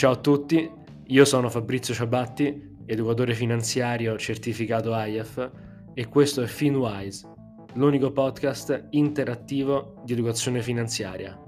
Ciao a tutti, io sono Fabrizio Ciabatti, educatore finanziario certificato IAF e questo è FinWise, l'unico podcast interattivo di educazione finanziaria.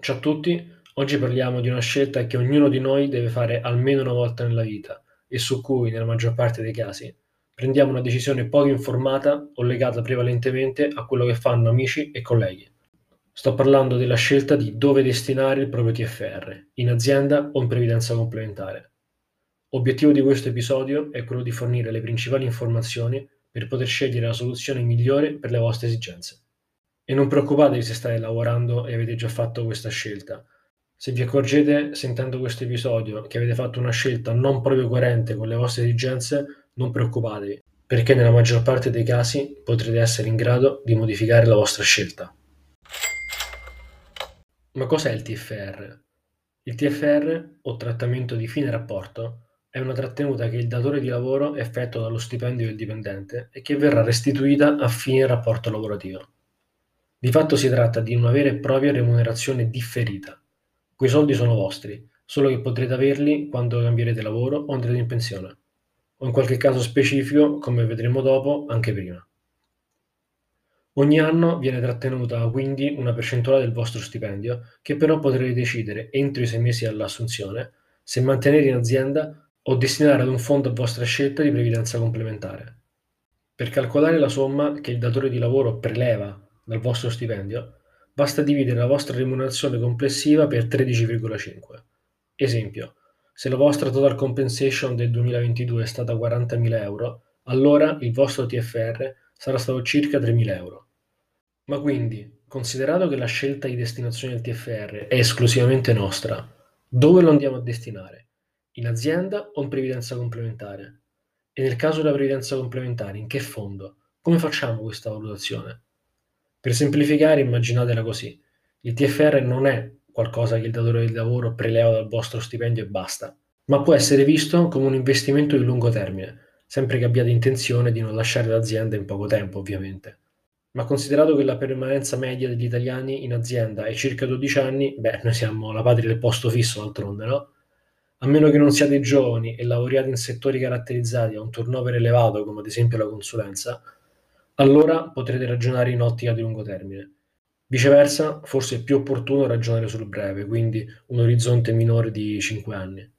Ciao a tutti, oggi parliamo di una scelta che ognuno di noi deve fare almeno una volta nella vita e su cui, nella maggior parte dei casi, prendiamo una decisione poco informata o legata prevalentemente a quello che fanno amici e colleghi. Sto parlando della scelta di dove destinare il proprio TFR, in azienda o in previdenza complementare. Obiettivo di questo episodio è quello di fornire le principali informazioni per poter scegliere la soluzione migliore per le vostre esigenze. E non preoccupatevi se state lavorando e avete già fatto questa scelta. Se vi accorgete sentendo questo episodio che avete fatto una scelta non proprio coerente con le vostre esigenze, non preoccupatevi, perché nella maggior parte dei casi potrete essere in grado di modificare la vostra scelta. Ma cos'è il TFR? Il TFR, o trattamento di fine rapporto, è una trattenuta che il datore di lavoro effettua dallo stipendio del dipendente e che verrà restituita a fine rapporto lavorativo. Di fatto si tratta di una vera e propria remunerazione differita. Quei soldi sono vostri, solo che potrete averli quando cambierete lavoro o andrete in pensione, o in qualche caso specifico, come vedremo dopo, anche prima. Ogni anno viene trattenuta quindi una percentuale del vostro stipendio, che però potrete decidere entro i sei mesi dall'assunzione se mantenere in azienda o destinare ad un fondo a vostra scelta di previdenza complementare. Per calcolare la somma che il datore di lavoro preleva dal vostro stipendio, basta dividere la vostra remunerazione complessiva per 13,5. Esempio, se la vostra total compensation del 2022 è stata 40.000 euro, allora il vostro TFR sarà stato circa 3.000 euro. Ma quindi, considerato che la scelta di destinazione del TFR è esclusivamente nostra, dove lo andiamo a destinare? In azienda o in previdenza complementare? E nel caso della previdenza complementare, in che fondo? Come facciamo questa valutazione? Per semplificare, immaginatela così. Il TFR non è qualcosa che il datore di lavoro preleva dal vostro stipendio e basta, ma può essere visto come un investimento di lungo termine, sempre che abbiate intenzione di non lasciare l'azienda in poco tempo, ovviamente ma considerato che la permanenza media degli italiani in azienda è circa 12 anni, beh, noi siamo la patria del posto fisso d'altronde, no? A meno che non siate giovani e lavoriate in settori caratterizzati da un turnover elevato, come ad esempio la consulenza, allora potrete ragionare in ottica di lungo termine. Viceversa, forse è più opportuno ragionare sul breve, quindi un orizzonte minore di 5 anni.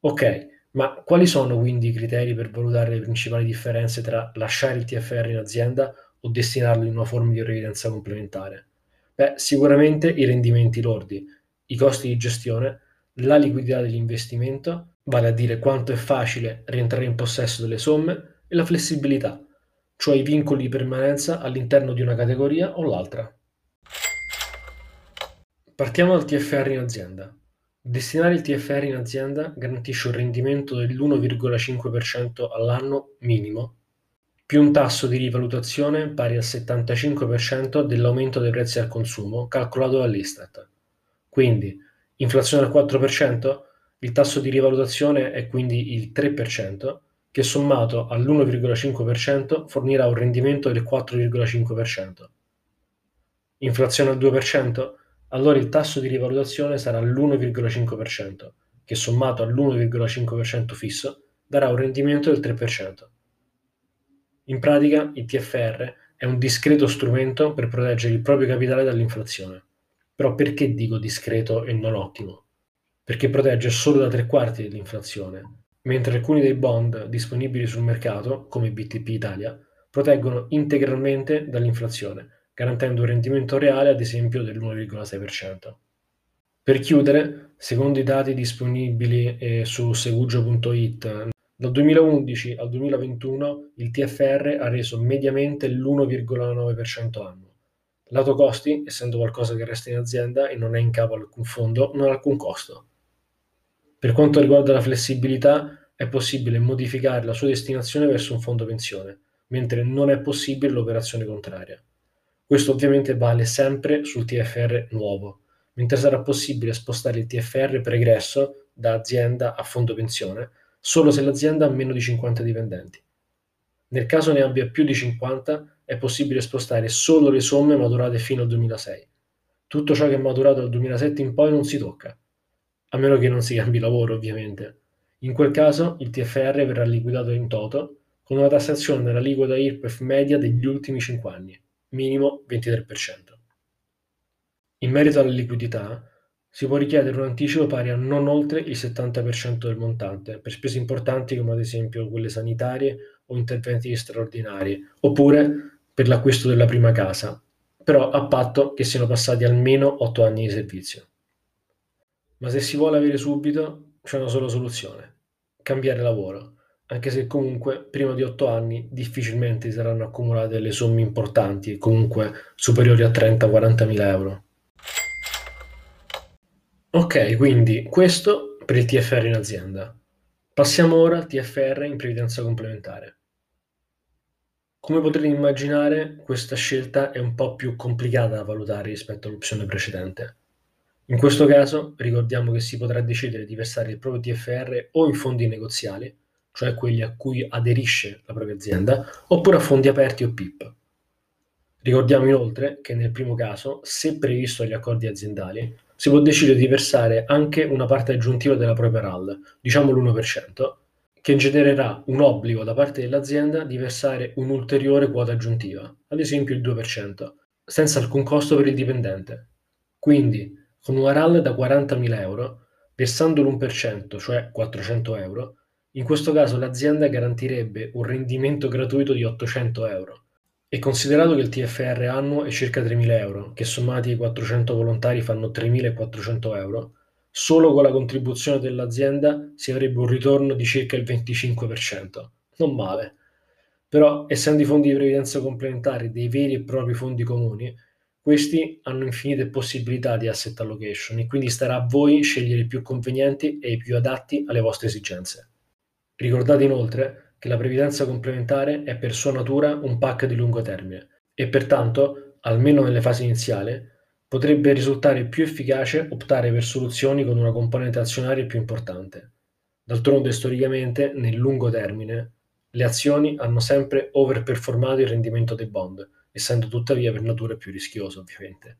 Ok, ma quali sono quindi i criteri per valutare le principali differenze tra lasciare il TFR in azienda o destinarlo in una forma di previdenza complementare? Beh, sicuramente i rendimenti lordi, i costi di gestione, la liquidità dell'investimento, vale a dire quanto è facile rientrare in possesso delle somme, e la flessibilità, cioè i vincoli di permanenza all'interno di una categoria o l'altra. Partiamo dal TFR in azienda. Destinare il TFR in azienda garantisce un rendimento dell'1,5% all'anno minimo più un tasso di rivalutazione pari al 75% dell'aumento dei prezzi al consumo calcolato dall'Istat. Quindi, inflazione al 4%, il tasso di rivalutazione è quindi il 3%, che sommato all'1,5% fornirà un rendimento del 4,5%. Inflazione al 2%, allora il tasso di rivalutazione sarà l'1,5%, che sommato all'1,5% fisso darà un rendimento del 3%. In pratica il TFR è un discreto strumento per proteggere il proprio capitale dall'inflazione. Però perché dico discreto e non ottimo? Perché protegge solo da tre quarti dell'inflazione, mentre alcuni dei bond disponibili sul mercato, come BTP Italia, proteggono integralmente dall'inflazione, garantendo un rendimento reale ad esempio dell'1,6%. Per chiudere, secondo i dati disponibili eh, su segugio.it dal 2011 al 2021 il TFR ha reso mediamente l'1,9% annuo. Lato costi, essendo qualcosa che resta in azienda e non è in capo a alcun fondo, non ha alcun costo. Per quanto riguarda la flessibilità, è possibile modificare la sua destinazione verso un fondo pensione, mentre non è possibile l'operazione contraria. Questo ovviamente vale sempre sul TFR nuovo, mentre sarà possibile spostare il TFR pregresso da azienda a fondo pensione solo se l'azienda ha meno di 50 dipendenti. Nel caso ne abbia più di 50, è possibile spostare solo le somme maturate fino al 2006. Tutto ciò che è maturato dal 2007 in poi non si tocca, a meno che non si cambi lavoro ovviamente. In quel caso il TFR verrà liquidato in toto con una tassazione dell'aliquota IRPEF media degli ultimi 5 anni, minimo 23%. In merito alla liquidità, si può richiedere un anticipo pari a non oltre il 70% del montante per spese importanti come ad esempio quelle sanitarie o interventi straordinari, oppure per l'acquisto della prima casa, però a patto che siano passati almeno 8 anni di servizio. Ma se si vuole avere subito, c'è una sola soluzione: cambiare lavoro, anche se comunque prima di 8 anni difficilmente saranno accumulate delle somme importanti, comunque superiori a 30-40 mila euro. Ok, quindi questo per il TFR in azienda. Passiamo ora al TFR in previdenza complementare. Come potrete immaginare, questa scelta è un po' più complicata da valutare rispetto all'opzione precedente. In questo caso ricordiamo che si potrà decidere di versare il proprio TFR o in fondi negoziali, cioè quelli a cui aderisce la propria azienda, oppure a fondi aperti o PIP. Ricordiamo inoltre che nel primo caso, se previsto dagli accordi aziendali, si può decidere di versare anche una parte aggiuntiva della propria RAL, diciamo l'1%, che genererà un obbligo da parte dell'azienda di versare un'ulteriore quota aggiuntiva, ad esempio il 2%, senza alcun costo per il dipendente. Quindi, con una RAL da 40.000 euro, versando l'1%, cioè 400 euro, in questo caso l'azienda garantirebbe un rendimento gratuito di 800 euro e considerato che il TFR annuo è circa 3.000 euro, che sommati ai 400 volontari fanno 3.400 euro, solo con la contribuzione dell'azienda si avrebbe un ritorno di circa il 25%. Non male. Però, essendo i fondi di previdenza complementari dei veri e propri fondi comuni, questi hanno infinite possibilità di asset allocation e quindi starà a voi scegliere i più convenienti e i più adatti alle vostre esigenze. Ricordate inoltre che la previdenza complementare è per sua natura un pack di lungo termine e pertanto, almeno nelle fasi iniziali, potrebbe risultare più efficace optare per soluzioni con una componente azionaria più importante. D'altronde storicamente, nel lungo termine, le azioni hanno sempre overperformato il rendimento dei bond, essendo tuttavia per natura più rischioso ovviamente.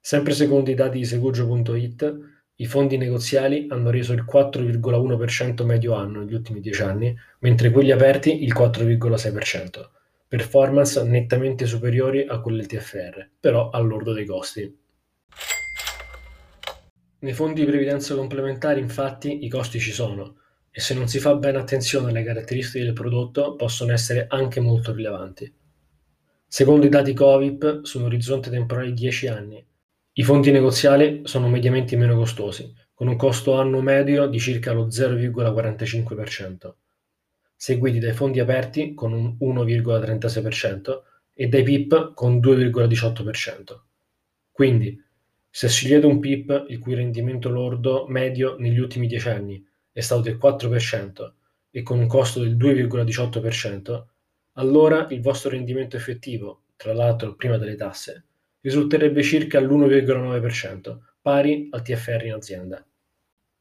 Sempre secondo i dati di Segugio.it, i fondi negoziali hanno reso il 4,1% medio anno negli ultimi dieci anni, mentre quelli aperti il 4,6%, performance nettamente superiori a quelle del TFR, però al lordo dei costi. Nei fondi di previdenza complementari infatti i costi ci sono e se non si fa bene attenzione alle caratteristiche del prodotto possono essere anche molto rilevanti. Secondo i dati Covip, su un orizzonte temporale di 10 anni, i fondi negoziali sono mediamente meno costosi, con un costo annuo medio di circa lo 0,45%, seguiti dai fondi aperti con un 1,36% e dai PIP con 2,18%. Quindi, se scegliete un PIP il cui rendimento lordo medio negli ultimi 10 anni è stato del 4% e con un costo del 2,18%, allora il vostro rendimento effettivo, tra l'altro prima delle tasse, risulterebbe circa l'1,9%, pari al TFR in azienda.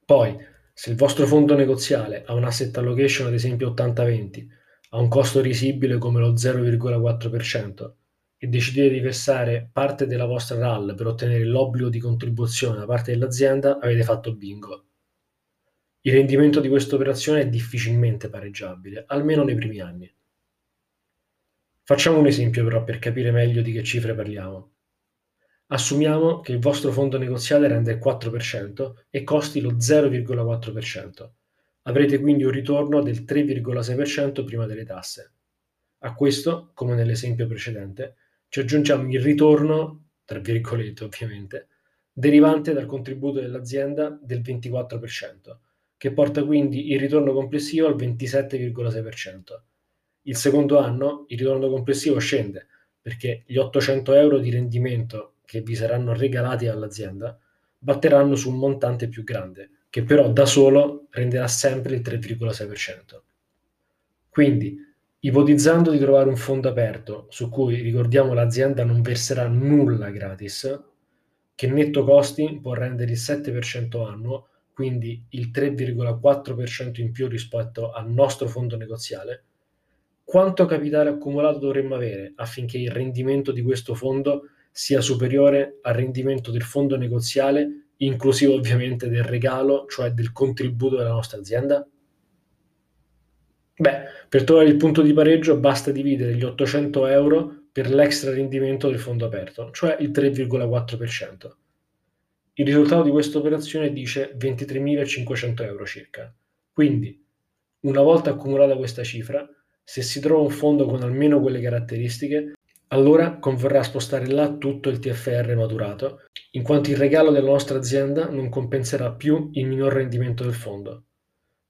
Poi, se il vostro fondo negoziale ha un asset allocation ad esempio 80-20, ha un costo risibile come lo 0,4% e decidete di versare parte della vostra RAL per ottenere l'obbligo di contribuzione da parte dell'azienda, avete fatto bingo. Il rendimento di questa operazione è difficilmente pareggiabile, almeno nei primi anni. Facciamo un esempio però per capire meglio di che cifre parliamo. Assumiamo che il vostro fondo negoziale rende il 4% e costi lo 0,4%. Avrete quindi un ritorno del 3,6% prima delle tasse. A questo, come nell'esempio precedente, ci aggiungiamo il ritorno, tra virgolette ovviamente, derivante dal contributo dell'azienda del 24%, che porta quindi il ritorno complessivo al 27,6%. Il secondo anno il ritorno complessivo scende perché gli 800 euro di rendimento che vi saranno regalati dall'azienda batteranno su un montante più grande, che però da solo renderà sempre il 3,6%. Quindi, ipotizzando di trovare un fondo aperto su cui, ricordiamo, l'azienda non verserà nulla gratis, che netto costi può rendere il 7% annuo, quindi il 3,4% in più rispetto al nostro fondo negoziale, quanto capitale accumulato dovremmo avere affinché il rendimento di questo fondo sia superiore al rendimento del fondo negoziale, inclusivo ovviamente del regalo, cioè del contributo della nostra azienda? Beh, per trovare il punto di pareggio basta dividere gli 800 euro per l'extra rendimento del fondo aperto, cioè il 3,4%. Il risultato di questa operazione dice 23.500 euro circa. Quindi, una volta accumulata questa cifra, se si trova un fondo con almeno quelle caratteristiche, allora converrà spostare là tutto il TFR maturato, in quanto il regalo della nostra azienda non compenserà più il minor rendimento del fondo.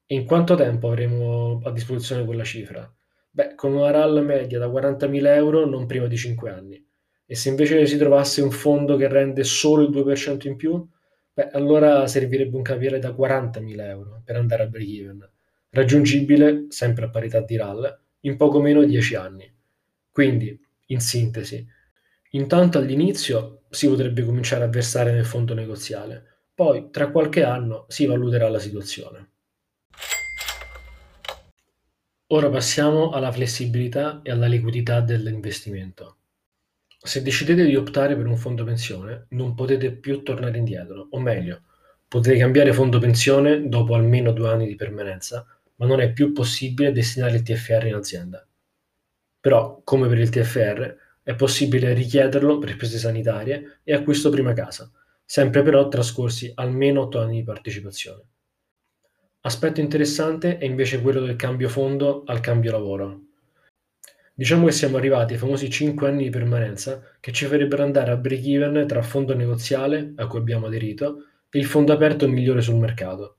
E in quanto tempo avremo a disposizione quella cifra? Beh, con una RAL media da 40.000 euro non prima di 5 anni. E se invece si trovasse un fondo che rende solo il 2% in più, beh, allora servirebbe un capitale da 40.000 euro per andare a break-even, raggiungibile, sempre a parità di RAL, in poco meno di 10 anni. Quindi, in sintesi, intanto all'inizio si potrebbe cominciare a versare nel fondo negoziale, poi tra qualche anno si valuterà la situazione. Ora passiamo alla flessibilità e alla liquidità dell'investimento. Se decidete di optare per un fondo pensione, non potete più tornare indietro, o meglio, potete cambiare fondo pensione dopo almeno due anni di permanenza, ma non è più possibile destinare il TFR in azienda. Però, come per il TFR, è possibile richiederlo per spese sanitarie e acquisto prima casa, sempre però trascorsi almeno 8 anni di partecipazione. Aspetto interessante è invece quello del cambio fondo al cambio lavoro. Diciamo che siamo arrivati ai famosi 5 anni di permanenza che ci farebbero andare a break even tra fondo negoziale, a cui abbiamo aderito, e il fondo aperto migliore sul mercato.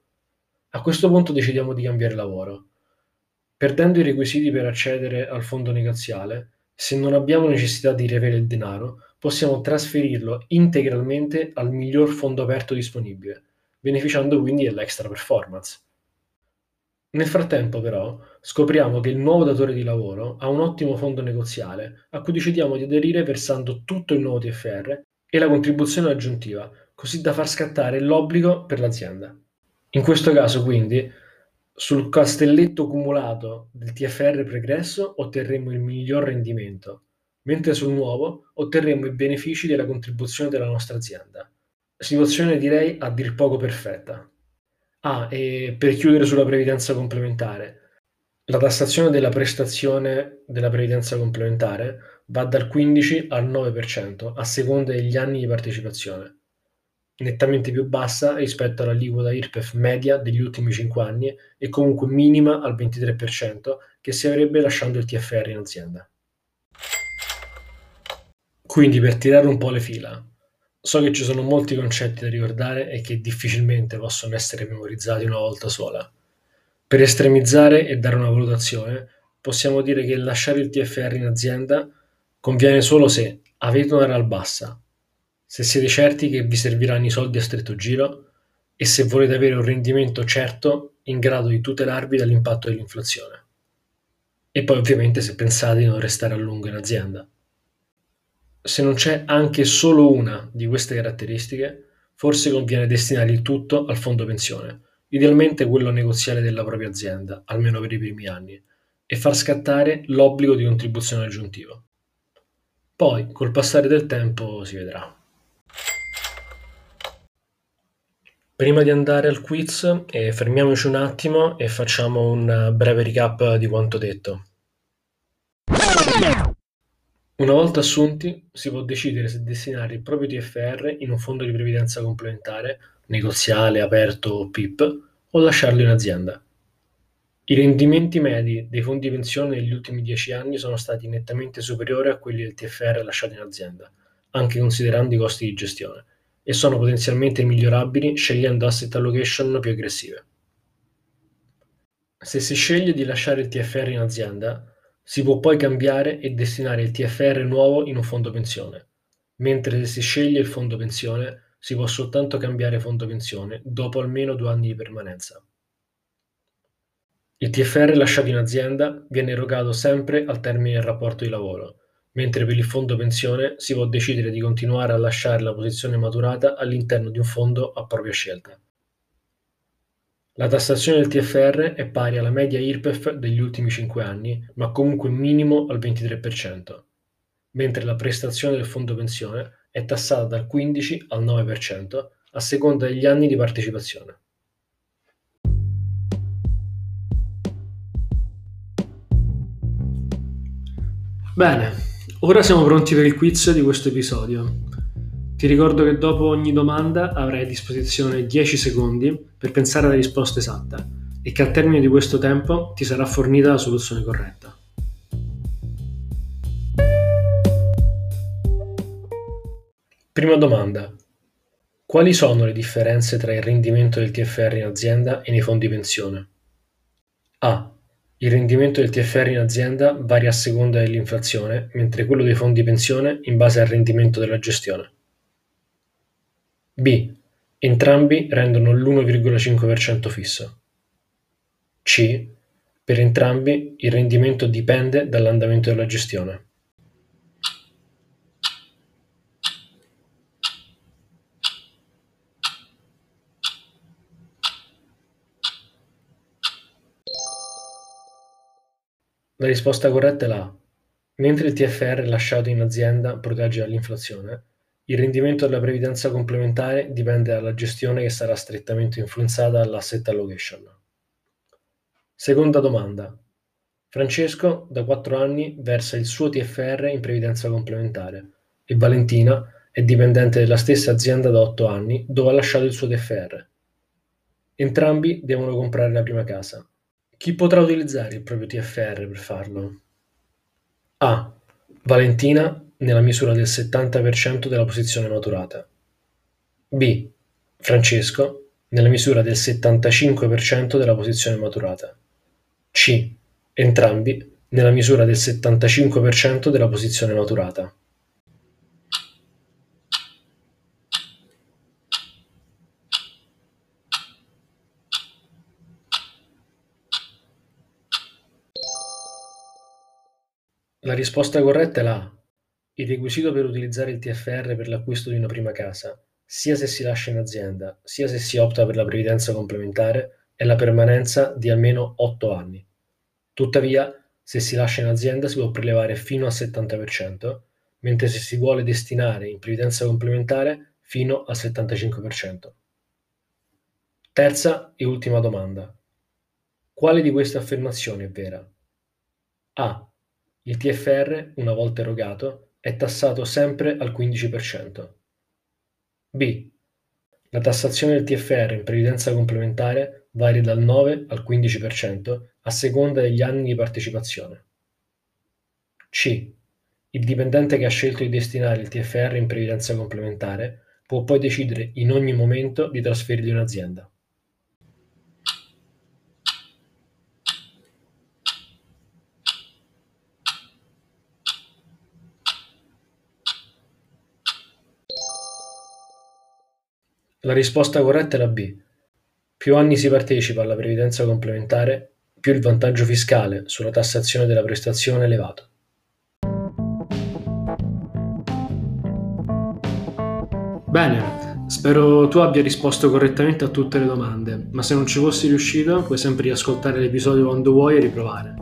A questo punto decidiamo di cambiare lavoro. Perdendo i requisiti per accedere al fondo negoziale, se non abbiamo necessità di riavere il denaro, possiamo trasferirlo integralmente al miglior fondo aperto disponibile, beneficiando quindi dell'extra performance. Nel frattempo, però, scopriamo che il nuovo datore di lavoro ha un ottimo fondo negoziale a cui decidiamo di aderire versando tutto il nuovo TFR e la contribuzione aggiuntiva, così da far scattare l'obbligo per l'azienda. In questo caso, quindi, sul castelletto cumulato del TFR pregresso otterremo il miglior rendimento, mentre sul nuovo otterremo i benefici della contribuzione della nostra azienda. Situazione direi a dir poco perfetta. Ah, e per chiudere sulla previdenza complementare, la tassazione della prestazione della previdenza complementare va dal 15 al 9% a seconda degli anni di partecipazione, nettamente più bassa rispetto all'aliquota IRPEF media degli ultimi 5 anni e comunque minima al 23% che si avrebbe lasciando il TFR in azienda. Quindi per tirare un po' le fila, So che ci sono molti concetti da ricordare e che difficilmente possono essere memorizzati una volta sola. Per estremizzare e dare una valutazione, possiamo dire che lasciare il TFR in azienda conviene solo se avete una RAL bassa, se siete certi che vi serviranno i soldi a stretto giro e se volete avere un rendimento certo in grado di tutelarvi dall'impatto dell'inflazione. E poi ovviamente se pensate di non restare a lungo in azienda. Se non c'è anche solo una di queste caratteristiche, forse conviene destinare il tutto al fondo pensione, idealmente quello negoziale della propria azienda, almeno per i primi anni, e far scattare l'obbligo di contribuzione aggiuntiva. Poi, col passare del tempo, si vedrà. Prima di andare al quiz, eh, fermiamoci un attimo e facciamo un breve recap di quanto detto. Una volta assunti, si può decidere se destinare il proprio TFR in un fondo di previdenza complementare, negoziale, aperto o PIP, o lasciarlo in azienda. I rendimenti medi dei fondi pensione negli ultimi dieci anni sono stati nettamente superiori a quelli del TFR lasciato in azienda, anche considerando i costi di gestione, e sono potenzialmente migliorabili scegliendo asset allocation più aggressive. Se si sceglie di lasciare il TFR in azienda, si può poi cambiare e destinare il TFR nuovo in un fondo pensione, mentre se si sceglie il fondo pensione si può soltanto cambiare fondo pensione dopo almeno due anni di permanenza. Il TFR lasciato in azienda viene erogato sempre al termine del rapporto di lavoro, mentre per il fondo pensione si può decidere di continuare a lasciare la posizione maturata all'interno di un fondo a propria scelta. La tassazione del TFR è pari alla media IRPEF degli ultimi cinque anni, ma comunque minimo al 23%. mentre la prestazione del fondo pensione è tassata dal 15 al 9% a seconda degli anni di partecipazione. Bene, ora siamo pronti per il quiz di questo episodio. Ti ricordo che dopo ogni domanda avrai a disposizione 10 secondi per pensare alla risposta esatta e che al termine di questo tempo ti sarà fornita la soluzione corretta. Prima domanda. Quali sono le differenze tra il rendimento del TFR in azienda e nei fondi pensione? A. Il rendimento del TFR in azienda varia a seconda dell'inflazione, mentre quello dei fondi pensione in base al rendimento della gestione. B. Entrambi rendono l'1,5% fisso. C. Per entrambi il rendimento dipende dall'andamento della gestione. La risposta corretta è la A. Mentre il TFR lasciato in azienda protegge dall'inflazione, il rendimento della previdenza complementare dipende dalla gestione che sarà strettamente influenzata dall'asset allocation. Seconda domanda. Francesco da 4 anni versa il suo TFR in previdenza complementare e Valentina è dipendente della stessa azienda da 8 anni dove ha lasciato il suo TFR. Entrambi devono comprare la prima casa. Chi potrà utilizzare il proprio TFR per farlo? A. Valentina nella misura del 70% della posizione maturata. B. Francesco nella misura del 75% della posizione maturata. C. Entrambi nella misura del 75% della posizione maturata. La risposta corretta è la A. Il requisito per utilizzare il TFR per l'acquisto di una prima casa, sia se si lascia in azienda, sia se si opta per la previdenza complementare, è la permanenza di almeno 8 anni. Tuttavia, se si lascia in azienda si può prelevare fino al 70%, mentre se si vuole destinare in previdenza complementare fino al 75%. Terza e ultima domanda. Quale di queste affermazioni è vera? A. Il TFR, una volta erogato, è tassato sempre al 15%. B. La tassazione del TFR in previdenza complementare varia dal 9 al 15% a seconda degli anni di partecipazione. C. Il dipendente che ha scelto di destinare il TFR in previdenza complementare può poi decidere in ogni momento di trasferirlo in azienda. La risposta corretta è la B. Più anni si partecipa alla previdenza complementare, più il vantaggio fiscale sulla tassazione della prestazione è elevato. Bene, spero tu abbia risposto correttamente a tutte le domande, ma se non ci fossi riuscito puoi sempre riascoltare l'episodio quando vuoi e riprovare.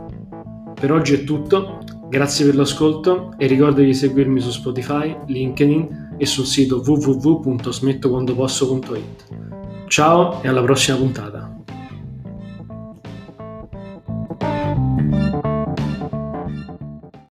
Per oggi è tutto, grazie per l'ascolto e ricorda di seguirmi su Spotify, LinkedIn e sul sito www.smettoquandoposso.it. Ciao e alla prossima puntata!